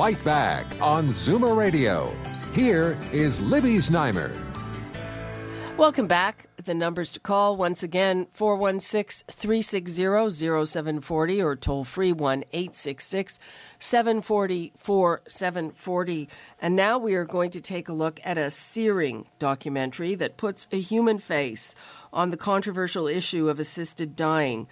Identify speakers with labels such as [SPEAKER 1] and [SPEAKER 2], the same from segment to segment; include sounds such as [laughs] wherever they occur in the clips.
[SPEAKER 1] Fight Back on Zoomer Radio. Here is Libby Znaimer.
[SPEAKER 2] Welcome back. The numbers to call once again 416 360 0740 or toll free 1 866 740 4740. And now we are going to take a look at a searing documentary that puts a human face on the controversial issue of assisted dying.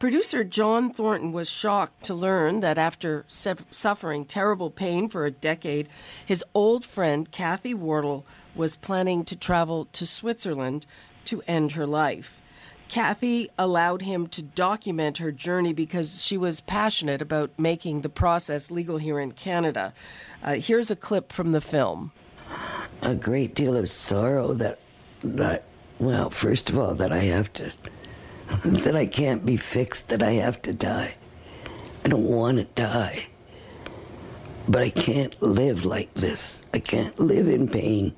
[SPEAKER 2] Producer John Thornton was shocked to learn that after suffering terrible pain for a decade, his old friend Kathy Wardle was planning to travel to Switzerland to end her life. Kathy allowed him to document her journey because she was passionate about making the process legal here in Canada. Uh, here's a clip from the film.
[SPEAKER 3] A great deal of sorrow that, that, well, first of all, that I have to, [laughs] that I can't be fixed, that I have to die. I don't want to die. But I can't live like this. I can't live in pain.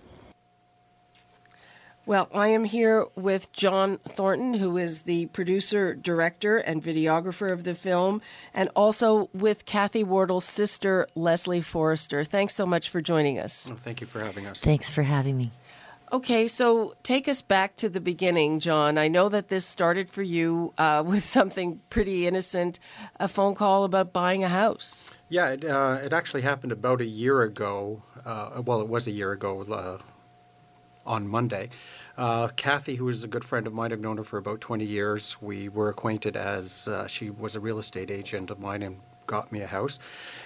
[SPEAKER 2] Well, I am here with John Thornton, who is the producer, director, and videographer of the film, and also with Kathy Wardle's sister, Leslie Forrester. Thanks so much for joining us.
[SPEAKER 4] Oh, thank you for having us.
[SPEAKER 5] Thanks for having me.
[SPEAKER 2] Okay, so take us back to the beginning, John. I know that this started for you uh, [laughs] with something pretty innocent a phone call about buying a house.
[SPEAKER 4] Yeah, it, uh, it actually happened about a year ago. Uh, well, it was a year ago uh, on Monday. Uh, Kathy, who is a good friend of mine, I've known her for about 20 years. We were acquainted as uh, she was a real estate agent of mine and got me a house.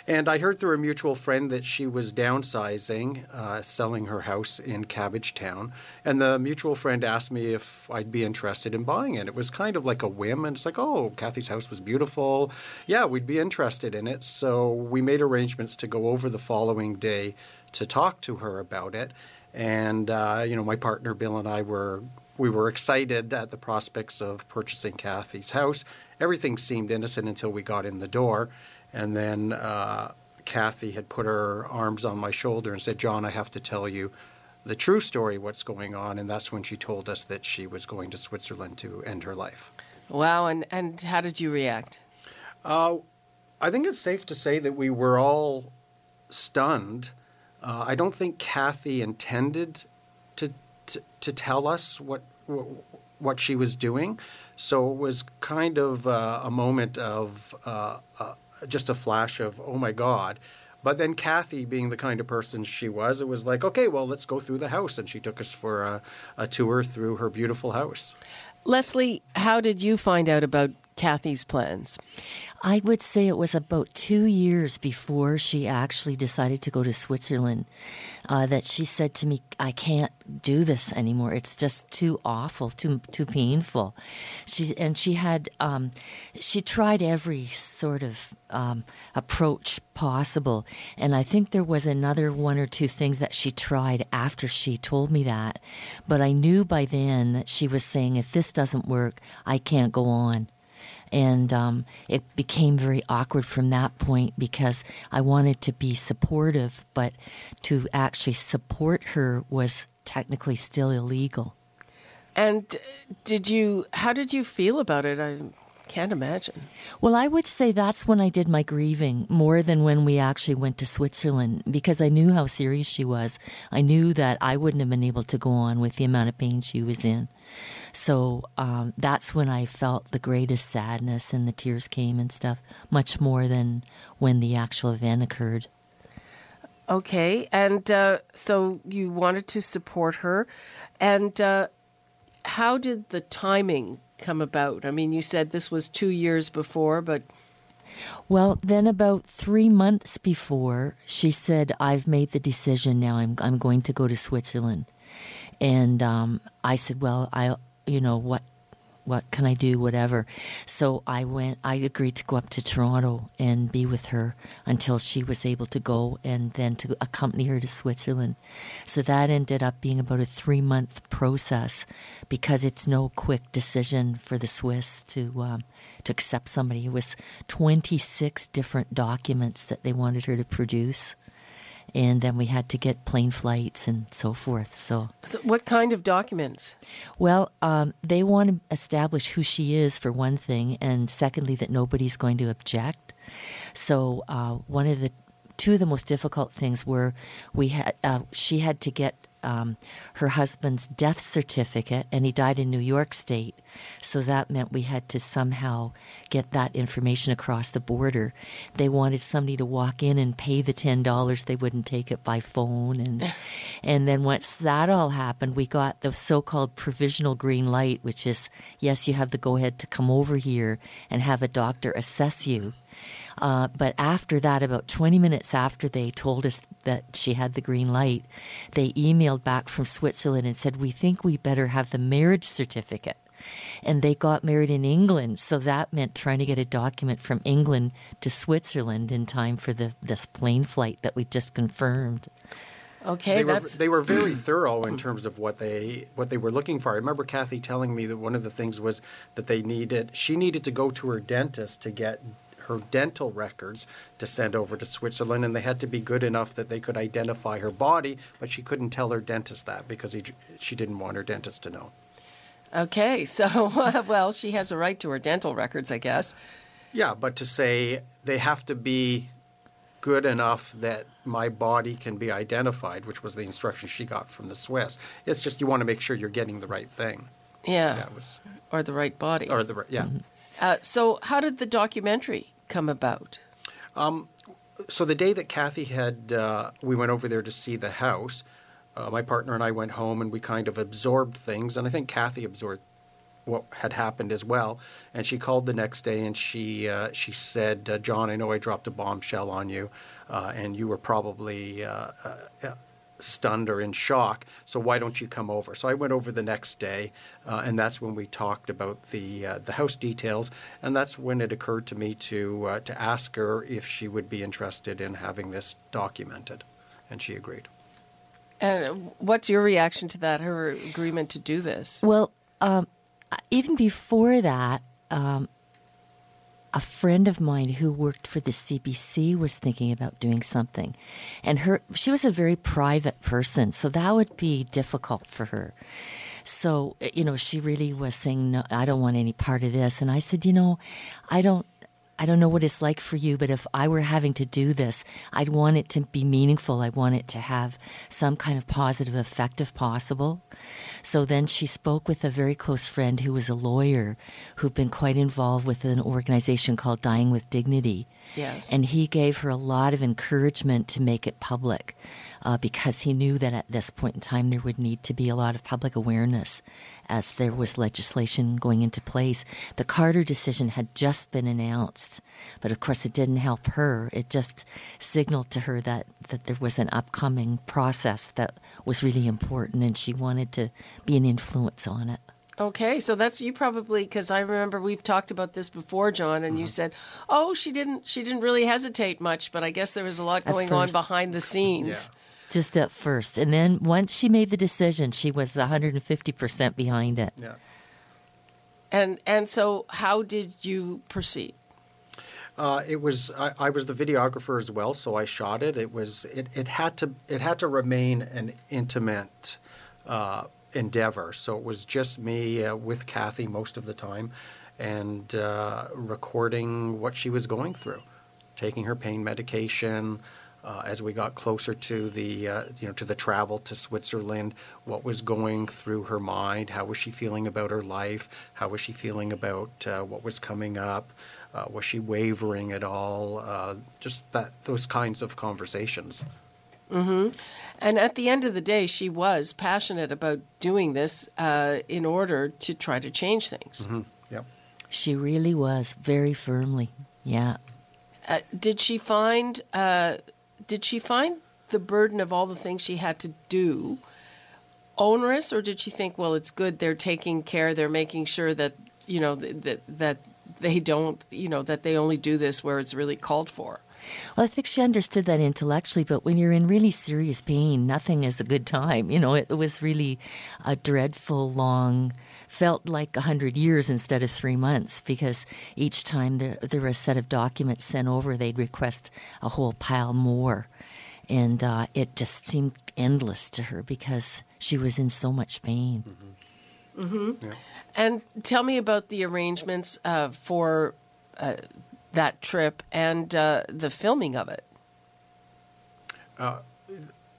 [SPEAKER 4] And I heard through a mutual friend that she was downsizing, uh, selling her house in Cabbagetown. And the mutual friend asked me if I'd be interested in buying it. It was kind of like a whim. And it's like, oh, Kathy's house was beautiful. Yeah, we'd be interested in it. So we made arrangements to go over the following day to talk to her about it and uh, you know my partner Bill and I were we were excited at the prospects of purchasing Kathy's house. Everything seemed innocent until we got in the door, and then uh, Kathy had put her arms on my shoulder and said, "John, I have to tell you." The true story, what's going on, and that's when she told us that she was going to Switzerland to end her life.
[SPEAKER 2] Wow! And and how did you react?
[SPEAKER 4] Uh, I think it's safe to say that we were all stunned uh, I don't think Kathy intended to, to, to tell us what what she was doing, so it was kind of uh, a moment of uh, uh, just a flash of oh my god. But then Kathy, being the kind of person she was, it was like, okay, well, let's go through the house. And she took us for a, a tour through her beautiful house.
[SPEAKER 2] Leslie, how did you find out about Kathy's plans?
[SPEAKER 5] I would say it was about two years before she actually decided to go to Switzerland uh, that she said to me, "I can't do this anymore. It's just too awful, too too painful." She and she had um, she tried every sort of um, approach possible, and I think there was another one or two things that she tried after she told me that, but I knew by then that she was saying, "If this doesn't work, I can't go on." And um, it became very awkward from that point because I wanted to be supportive, but to actually support her was technically still illegal.
[SPEAKER 2] And did you, how did you feel about it? I can't imagine.
[SPEAKER 5] Well, I would say that's when I did my grieving more than when we actually went to Switzerland because I knew how serious she was. I knew that I wouldn't have been able to go on with the amount of pain she was in. So um, that's when I felt the greatest sadness and the tears came and stuff, much more than when the actual event occurred.
[SPEAKER 2] Okay, and uh, so you wanted to support her, and uh, how did the timing come about? I mean, you said this was two years before, but.
[SPEAKER 5] Well, then about three months before, she said, I've made the decision now. I'm, I'm going to go to Switzerland. And um, I said, Well, I, you know, what what can I do, whatever. So I went. I agreed to go up to Toronto and be with her until she was able to go, and then to accompany her to Switzerland. So that ended up being about a three month process because it's no quick decision for the Swiss to um, to accept somebody. It was twenty six different documents that they wanted her to produce and then we had to get plane flights and so forth. So,
[SPEAKER 2] so what kind of documents?
[SPEAKER 5] Well, um, they want to establish who she is for one thing, and secondly, that nobody's going to object. So, uh, one of the two of the most difficult things were we had uh, she had to get um, her husband's death certificate, and he died in New York State. So that meant we had to somehow get that information across the border. They wanted somebody to walk in and pay the ten dollars; they wouldn't take it by phone. And [laughs] and then once that all happened, we got the so-called provisional green light, which is yes, you have the go ahead to come over here and have a doctor assess you. Uh, but after that, about 20 minutes after they told us that she had the green light, they emailed back from Switzerland and said, We think we better have the marriage certificate. And they got married in England, so that meant trying to get a document from England to Switzerland in time for the this plane flight that we just confirmed.
[SPEAKER 2] Okay,
[SPEAKER 4] they were, they were very thorough in terms of what they what they were looking for. I remember Kathy telling me that one of the things was that they needed she needed to go to her dentist to get her dental records to send over to Switzerland, and they had to be good enough that they could identify her body, but she couldn't tell her dentist that because he, she didn't want her dentist to know.
[SPEAKER 2] okay. [laughs] So, well, she has a right to her dental records, I guess.
[SPEAKER 4] Yeah, but to say they have to be good enough that my body can be identified, which was the instruction she got from the Swiss. It's just you want to make sure you're getting the right thing.
[SPEAKER 2] Yeah,
[SPEAKER 4] Yeah, was,
[SPEAKER 2] or the right body.
[SPEAKER 4] or the right- yeah.
[SPEAKER 2] Uh, so, how did the documentary come about?
[SPEAKER 4] so the day that Kathy had, uh, we went over there to see the house. Uh, my partner and I went home and we kind of absorbed things, and I think Kathy absorbed what had happened as well. And she called the next day and she uh, she said, uh, "John, I know I dropped a bombshell on you, uh, and you were probably." Stunned or in shock so why don't you come over so i went over the next day uh, and that's when we talked about the uh, the house details and that's when it occurred to me to uh, to ask her if she would be interested in having this documented and she agreed
[SPEAKER 2] And what's your reaction to that? Her agreement to do this?
[SPEAKER 5] Well, um, even before that, um, a friend of mine who worked for the CBC was thinking about doing something, and her she was a very private person, so that would be difficult for her. So eh, you know, she really was saying, "No, I don't want any part of this." And I said, "You know, I don't." I don't know what it's like for you, but if I were having to do this, I'd want it to be meaningful. I want it to have some kind of positive effect if possible. So then she spoke with a very close friend who was a lawyer who'd been quite involved with an organization called Dying with Dignity.
[SPEAKER 2] Yes.
[SPEAKER 5] And he gave her a lot of encouragement to make it public uh, because he knew that at this point in time there would need to be a lot of public awareness as there was legislation going into place. The Carter decision had just been announced, but of course it didn't help her. It just signaled to her that, that there was an upcoming process that was really important and she wanted to be an influence on it.
[SPEAKER 2] Okay, so that's you probably because I remember we've talked about this before, John, and
[SPEAKER 5] Mm-hmm.
[SPEAKER 2] you said, "Oh, she didn't, she didn't really hesitate much," but I guess there was a lot
[SPEAKER 5] At
[SPEAKER 2] going on behind the scenes.
[SPEAKER 5] Just at first. And then once she made the decision, she was 150% behind it.
[SPEAKER 4] yeah
[SPEAKER 2] And and so, how did you proceed?
[SPEAKER 4] Uh, it was I, I was the videographer as well, so I shot it. It was it, it had to it had to remain an intimate uh, endeavor. So it was just me uh, with Kathy most of the time, and uh, recording what she was going through, taking her pain medication. Uh, as we got closer to the uh, you know to the travel to Switzerland, what was going through her mind? How was she feeling about her life? How was she feeling about uh, what was coming up? Uh, was she wavering at all? Uh, just that those kinds of conversations.
[SPEAKER 2] And at the end of the day, she was passionate about doing this uh, in order to try to change things.
[SPEAKER 4] Yep.
[SPEAKER 5] She really was very firmly. Yeah.
[SPEAKER 2] Uh, did she find uh, did she find the burden of all the things she had to do onerous, or did she think, well, it's good they're taking care, they're making sure that you know that that they don't you know that they only do this where it's really called for.
[SPEAKER 5] Well, I think she understood that intellectually, but when you're in really serious pain, nothing is a good time. You know, it, it was really a dreadful, long, felt like a hundred years instead of three months because each time there, there were a set of documents sent over, they'd request a whole pile more. And uh, it just seemed endless to her because she was in so much pain.
[SPEAKER 2] Mm-hmm. Mm-hmm. Yeah. And tell me about the arrangements uh, for uh, that trip and uh, the filming of it.
[SPEAKER 4] Uh,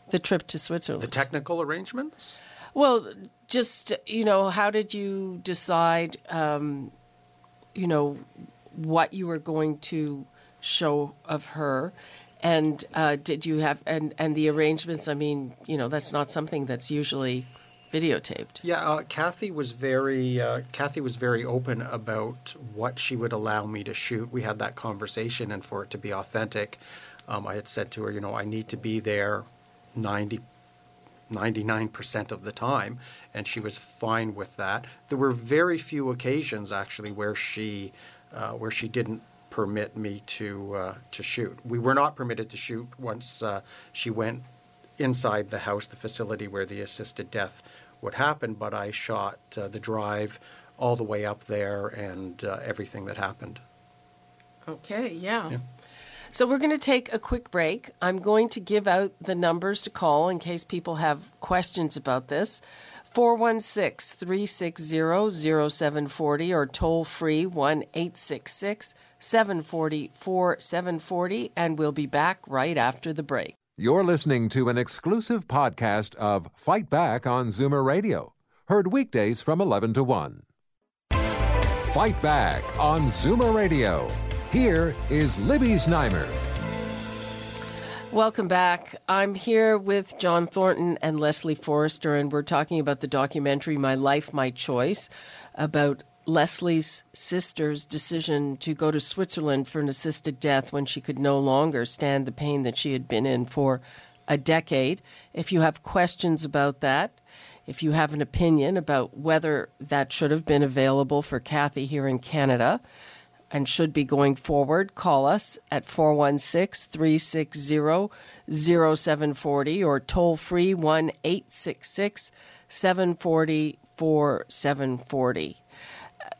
[SPEAKER 2] the trip to Switzerland.
[SPEAKER 4] The technical arrangements?
[SPEAKER 2] Well, just, you know, how did you decide, um, you know, what you were going to show of her? And uh, did you have, and, and the arrangements, I mean, you know, that's not something that's usually videotaped.
[SPEAKER 4] Yeah, uh, Kathy was very uh, Kathy was very open about what she would allow me to shoot. We had that conversation, and for it to be authentic, um, I had said to her, you know, I need to be there 90 99% of the time, and she was fine with that. There were very few occasions actually where she uh, where she didn't permit me to uh, to shoot. We were not permitted to shoot once uh, she went inside the house, the facility where the assisted death would happen, but I shot uh, the drive all the way up there and uh, everything that happened.
[SPEAKER 2] Okay, yeah. yeah. So we're going to take a quick break. I'm going to give out the numbers to call in case people have questions about this. 416 360 0740 or toll free 1 866 740 4740, and we'll be back right after the break.
[SPEAKER 1] You're listening to an exclusive podcast of Fight Back on Zoomer Radio, heard weekdays from 11 to 1. Fight Back on Zoomer Radio here is Libby Znaimer.
[SPEAKER 2] Welcome back. I'm here with John Thornton and Leslie Forrester, and we're talking about the documentary My Life, My Choice about Leslie's sister's decision to go to Switzerland for an assisted death when she could no longer stand the pain that she had been in for a decade. If you have questions about that, if you have an opinion about whether that should have been available for Kathy here in Canada, and should be going forward, call us at 416 360 0740 or toll free 1 866 740 4740.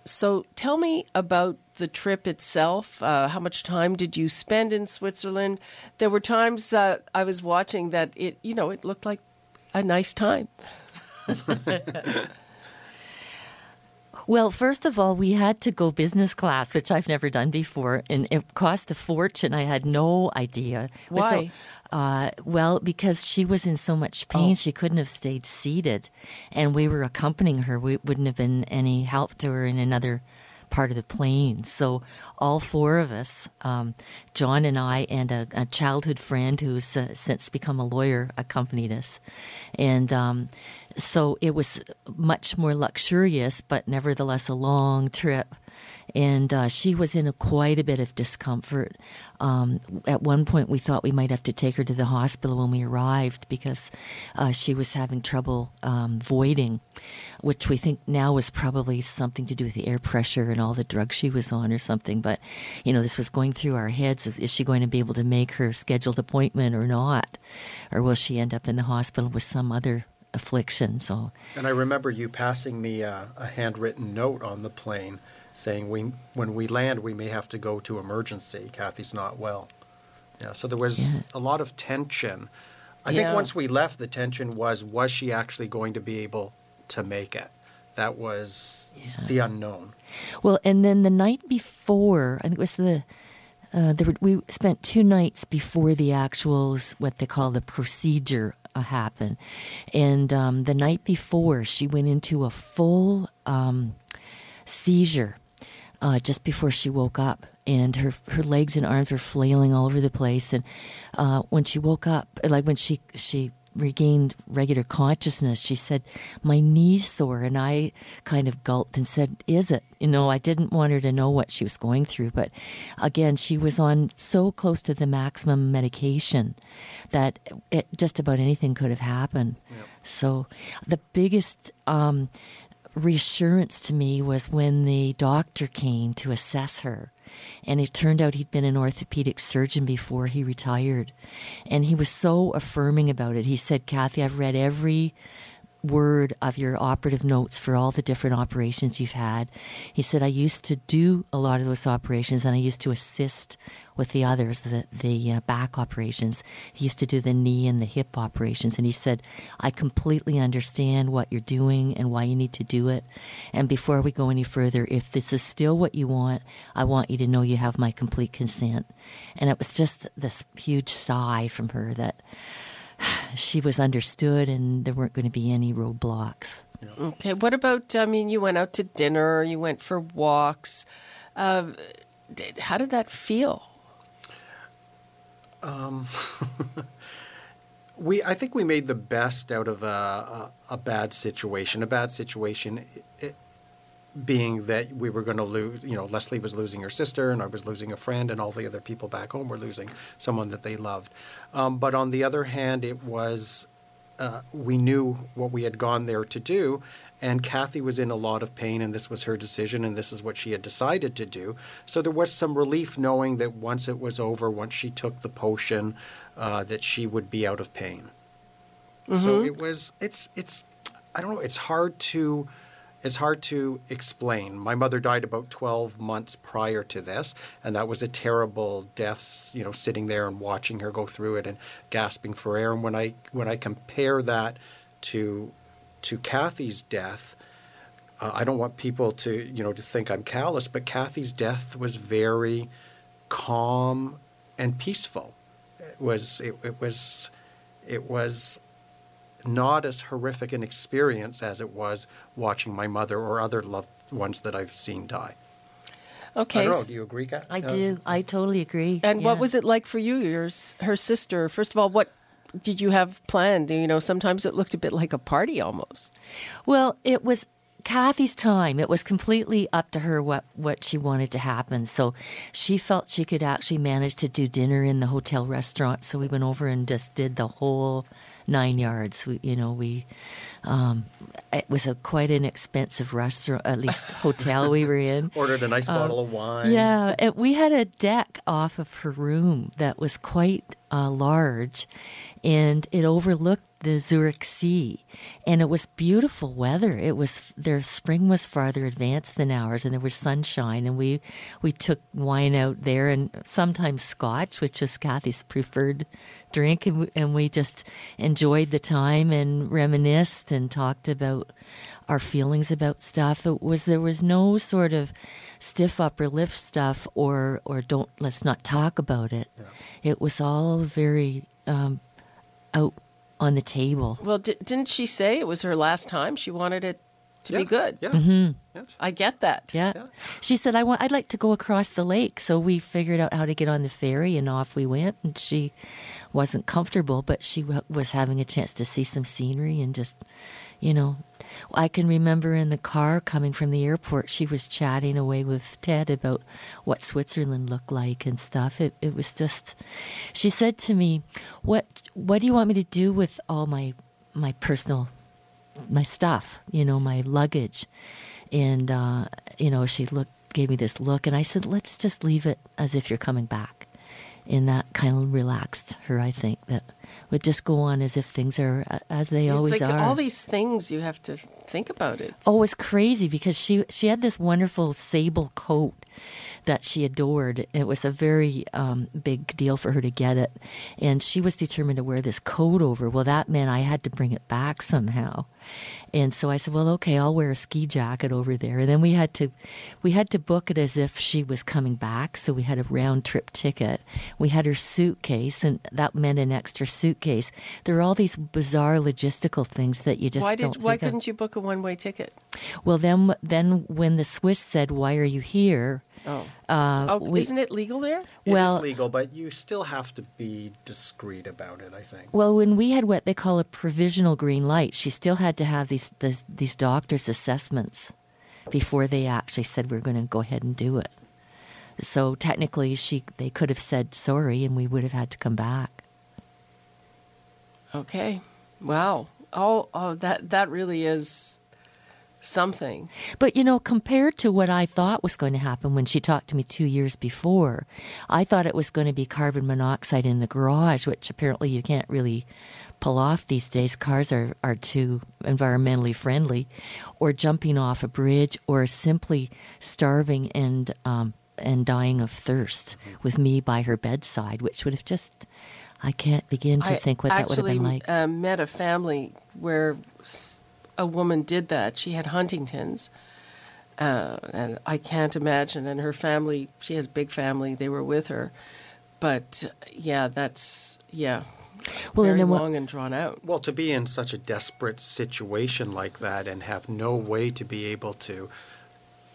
[SPEAKER 2] So tell me about the trip itself. Uh, how much time did you spend in Switzerland? There were times uh, I was watching that it, you know, it looked like a nice time. [laughs]
[SPEAKER 5] Well, first of all, we had to go business class, which I've never done before, and it cost a fortune. I had no idea.
[SPEAKER 2] Why?
[SPEAKER 5] So, uh, well, because she was in so much pain, oh. she couldn't have stayed seated, and we were accompanying her. We wouldn't have been any help to her in another part of the plane. So all four of us, um, John and I, and a, a childhood friend who's uh, since become a lawyer, accompanied us, and um, so it was much more luxurious, but nevertheless a long trip. And uh, she was in a, quite a bit of discomfort. Um, at one point, we thought we might have to take her to the hospital when we arrived because uh, she was having trouble um, voiding, which we think now was probably something to do with the air pressure and all the drugs she was on or something. But, you know, this was going through our heads. Is she going to be able to make her scheduled appointment or not? Or will she end up in the hospital with some other affliction. So,
[SPEAKER 4] and I remember you passing me a, a, handwritten note on the plane saying, "We when we land, we may have to go to emergency. Kathy's not well." Yeah, so there was yeah. a lot of tension. I yeah. think once we left, the tension was: was she actually going to be able to make it? That was yeah. the unknown.
[SPEAKER 5] Well, and then the night before, I think it was the. Uh, were, we spent two nights before the actuals, what they call the procedure happen. And um, the night before, she went into a full um, seizure uh, just before she woke up. And her her legs and arms were flailing all over the place. And uh, when she woke up, like when she she regained regular consciousness, she said, My knee's sore. And I kind of gulped and said, Is it? You know, I didn't want her to know what she was going through. But again, she was on so close to the maximum medication that it, just about anything could have happened. Yep. So the biggest um, reassurance to me was when the doctor came to assess her. And it turned out he'd been an orthopedic surgeon before he retired. And he was so affirming about it. He said, Kathy, I've read every word of your operative notes for all the different operations you've had. He said, I used to do a lot of those operations and I used to assist with the others, the, the uh, back operations. He used to do the knee and the hip operations. And he said, I completely understand what you're doing and why you need to do it. And before we go any further, if this is still what you want, I want you to know you have my complete consent. And it was just this huge sigh from her that [sighs] she was understood and there weren't going to be any roadblocks.
[SPEAKER 2] Okay. What about? I mean, you went out to dinner. You went for walks. Uh, did, how did that feel? [laughs]
[SPEAKER 4] we I think we made the best out of a, a, a bad situation. A bad situation it, being that we were going to lose, you know, Leslie was losing her sister and I was losing a friend and all the other people back home were losing someone that they loved. Um, but on the other hand, it was, uh, we knew what we had gone there to do and Kathy was in a lot of pain and this was her decision and this is what she had decided to do. So there was some relief knowing that once it was over, once she took the potion, uh, that she would be out of pain. So it was, it's, it's, I don't know, it's hard to, it's hard to explain. My mother died about 12 months prior to this, and that was a terrible death, you know, sitting there and watching her go through it and gasping for air. And when I when I compare that to to Kathy's death, uh, I don't want people to, you know, to think I'm callous, but Kathy's death was very calm and peaceful. It was it, it was it was not as horrific an experience as it was watching my mother or other loved ones that I've seen die.
[SPEAKER 2] Okay.
[SPEAKER 4] I don't know. Do you agree, Kat?
[SPEAKER 5] I
[SPEAKER 4] Uh,
[SPEAKER 5] do. I totally agree.
[SPEAKER 2] And what was it like for you, your her sister? First of all, what did you have planned? You know, sometimes it looked a bit like a party almost.
[SPEAKER 5] Well, it was Kathy's time. It was completely up to her what, what she wanted to happen. So she felt she could actually manage to do dinner in the hotel restaurant. So we went over and just did the whole nine yards. We, you know, we um, it was a quite an expensive restaurant, at least [laughs] hotel we were in.
[SPEAKER 4] Ordered a nice bottle of wine.
[SPEAKER 5] Yeah, it, we had a deck off of her room that was quite uh, large, and it overlooked the Zurich Sea, and it was beautiful weather. It was their spring was farther advanced than ours, and there was sunshine, and we we took wine out there, and sometimes scotch, which was Kathy's preferred drink, and we, and we just enjoyed the time and reminisced and talked about our feelings about stuff. It was there was no sort of stiff upper lip stuff or or don't let's not talk about it. It was all very um, out on the table.
[SPEAKER 2] Well, di- didn't she say it was her last time? She wanted it to
[SPEAKER 4] Yeah,
[SPEAKER 2] be good.
[SPEAKER 4] Yeah.
[SPEAKER 5] Mm-hmm.
[SPEAKER 4] Yes.
[SPEAKER 2] I get that.
[SPEAKER 5] Yeah.
[SPEAKER 4] Yeah.
[SPEAKER 5] She said, I want, I'd like to go across the lake. So we figured out how to get on the ferry and off we went. And she wasn't comfortable, but she w- was having a chance to see some scenery and just, you know. I can remember in the car coming from the airport, she was chatting away with Ted about what Switzerland looked like and stuff. It, it was just, she said to me, what, what do you want me to do with all my, my personal my stuff, you know, my luggage. And, uh, you know, she looked, gave me this look, and I said, let's just leave it as if you're coming back. And that kind of relaxed her, I think, that would just go on as if things are uh, as they always
[SPEAKER 2] it's like
[SPEAKER 5] are.
[SPEAKER 2] all these things you have to think about it.
[SPEAKER 5] Oh, it was crazy because she she had this wonderful sable coat that she adored. It was a very um, big deal for her to get it, and she was determined to wear this coat over. Well, that meant I had to bring it back somehow, and so I said, "Well, okay, I'll wear a ski jacket over there." And then we had to we had to book it as if she was coming back, so we had a round trip ticket. We had her suitcase, and that meant an extra suitcase. There are all these bizarre logistical things that you just
[SPEAKER 2] why
[SPEAKER 5] don't
[SPEAKER 2] did why couldn't you book a one way ticket?
[SPEAKER 5] Well, then, then when the Swiss said, "Why are you here?"
[SPEAKER 2] Oh,
[SPEAKER 5] Uh,
[SPEAKER 2] oh
[SPEAKER 5] we-
[SPEAKER 2] isn't it legal there?
[SPEAKER 4] It
[SPEAKER 5] Well-
[SPEAKER 4] is legal, but you still have to be discreet about it, I think.
[SPEAKER 5] Well, when we had what they call a provisional green light, she still had to have these these, these doctors' assessments before they actually said we're going to go ahead and do it. So technically, she they could have said sorry, and we would have had to come back.
[SPEAKER 2] Okay. Wow. Oh, oh, that that really is something.
[SPEAKER 5] But you know, compared to what I thought was going to happen when she talked to me two years before, I thought it was going to be carbon monoxide in the garage, which apparently you can't really pull off these days. Cars are, are too environmentally friendly, or jumping off a bridge, or simply starving and um, and dying of thirst with me by her bedside, which would have just I can't begin to
[SPEAKER 2] I
[SPEAKER 5] think what that would have been like.
[SPEAKER 2] actually uh, met a family where s- a woman did that. She had Huntington's. Uh, and I can't imagine. And her family, she has a big family. They were with her, but yeah, that's yeah,
[SPEAKER 5] Well,
[SPEAKER 2] very
[SPEAKER 5] then what-
[SPEAKER 2] long and drawn out.
[SPEAKER 4] Well, to be in such a desperate situation like that and have no way to be able to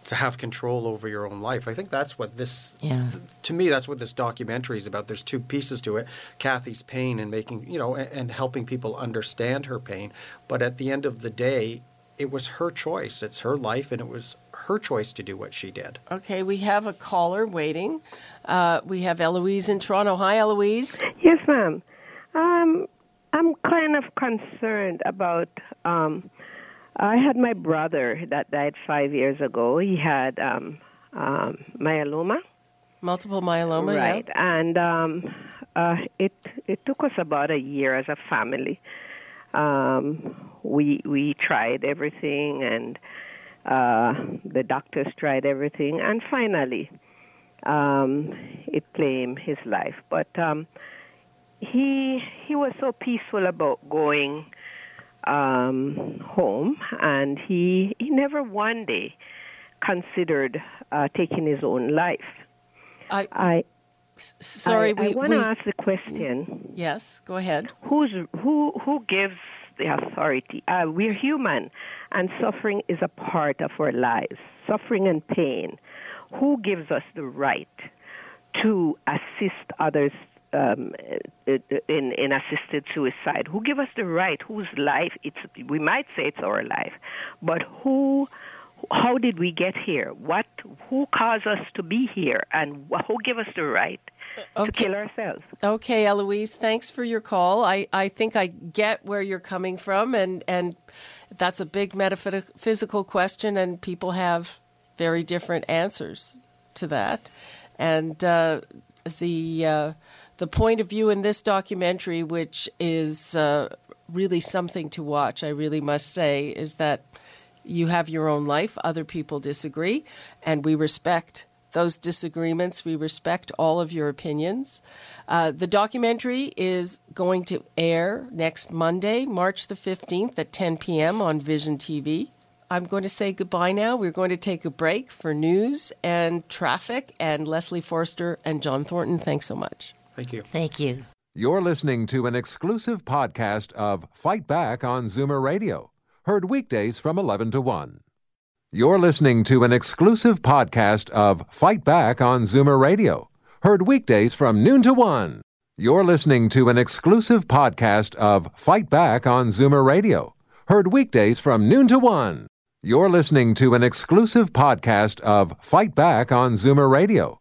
[SPEAKER 4] to have control over your own life. I think that's what this
[SPEAKER 5] Yeah.
[SPEAKER 4] th- to me that's what this documentary is about. There's two pieces to it. Kathy's pain and making, you know, and, and helping people understand her pain, but at the end of the day, it was her choice. It's her life and it was her choice to do what she did.
[SPEAKER 2] Okay, we have a caller waiting. Uh, we have Eloise in Toronto. Hi, Eloise.
[SPEAKER 6] Yes, ma'am. Um, I'm kind of concerned about. Um, I had my brother that died five years ago. He had um, um, myeloma,
[SPEAKER 2] Multiple myeloma. yeah.
[SPEAKER 6] right? And um, uh, it it took us about a year as a family. Um, we we tried everything, and uh, the doctors tried everything, and finally, um, it claimed his life. But um, he he was so peaceful about going um, home, and he he never one day considered uh, taking his own life.
[SPEAKER 2] I,
[SPEAKER 6] I
[SPEAKER 2] sorry,
[SPEAKER 6] I,
[SPEAKER 2] we,
[SPEAKER 6] I want to ask the question:
[SPEAKER 2] yes, go ahead.
[SPEAKER 6] Who's who? Who gives the authority? Uh, we're human, and suffering is a part of our lives. Suffering and pain. Who gives us the right to assist others um, in in assisted suicide? Who give us the right? Whose life? It's we might say it's our life, but who? How did we get here? What? Who caused us to be here? And who give us the right to kill ourselves?
[SPEAKER 2] Okay, Eloise, thanks for your call. I, I think I get where you're coming from, and, and that's a big metaphysical question, and people have very different answers to that. And uh, the uh, the point of view in this documentary, which is uh, really something to watch, I really must say, is that you have your own life, other people disagree, and we respect those disagreements. We respect all of your opinions. Uh, the documentary is going to air next Monday, March the 15th at 10 p.m. on Vision TV. I'm going to say goodbye now. We're going to take a break for news and traffic. And Leslie Forster and John Thornton, thanks so much.
[SPEAKER 4] Thank you.
[SPEAKER 5] Thank you.
[SPEAKER 1] You're listening to an exclusive podcast of Fight Back on Zoomer Radio, heard weekdays from 11 to 1. You're listening to an exclusive podcast of Fight Back on Zoomer Radio, heard weekdays from noon to 1. You're listening to an exclusive podcast of Fight Back on Zoomer Radio, heard weekdays from noon to 1. You're listening to an exclusive podcast of Fight Back on Zoomer Radio,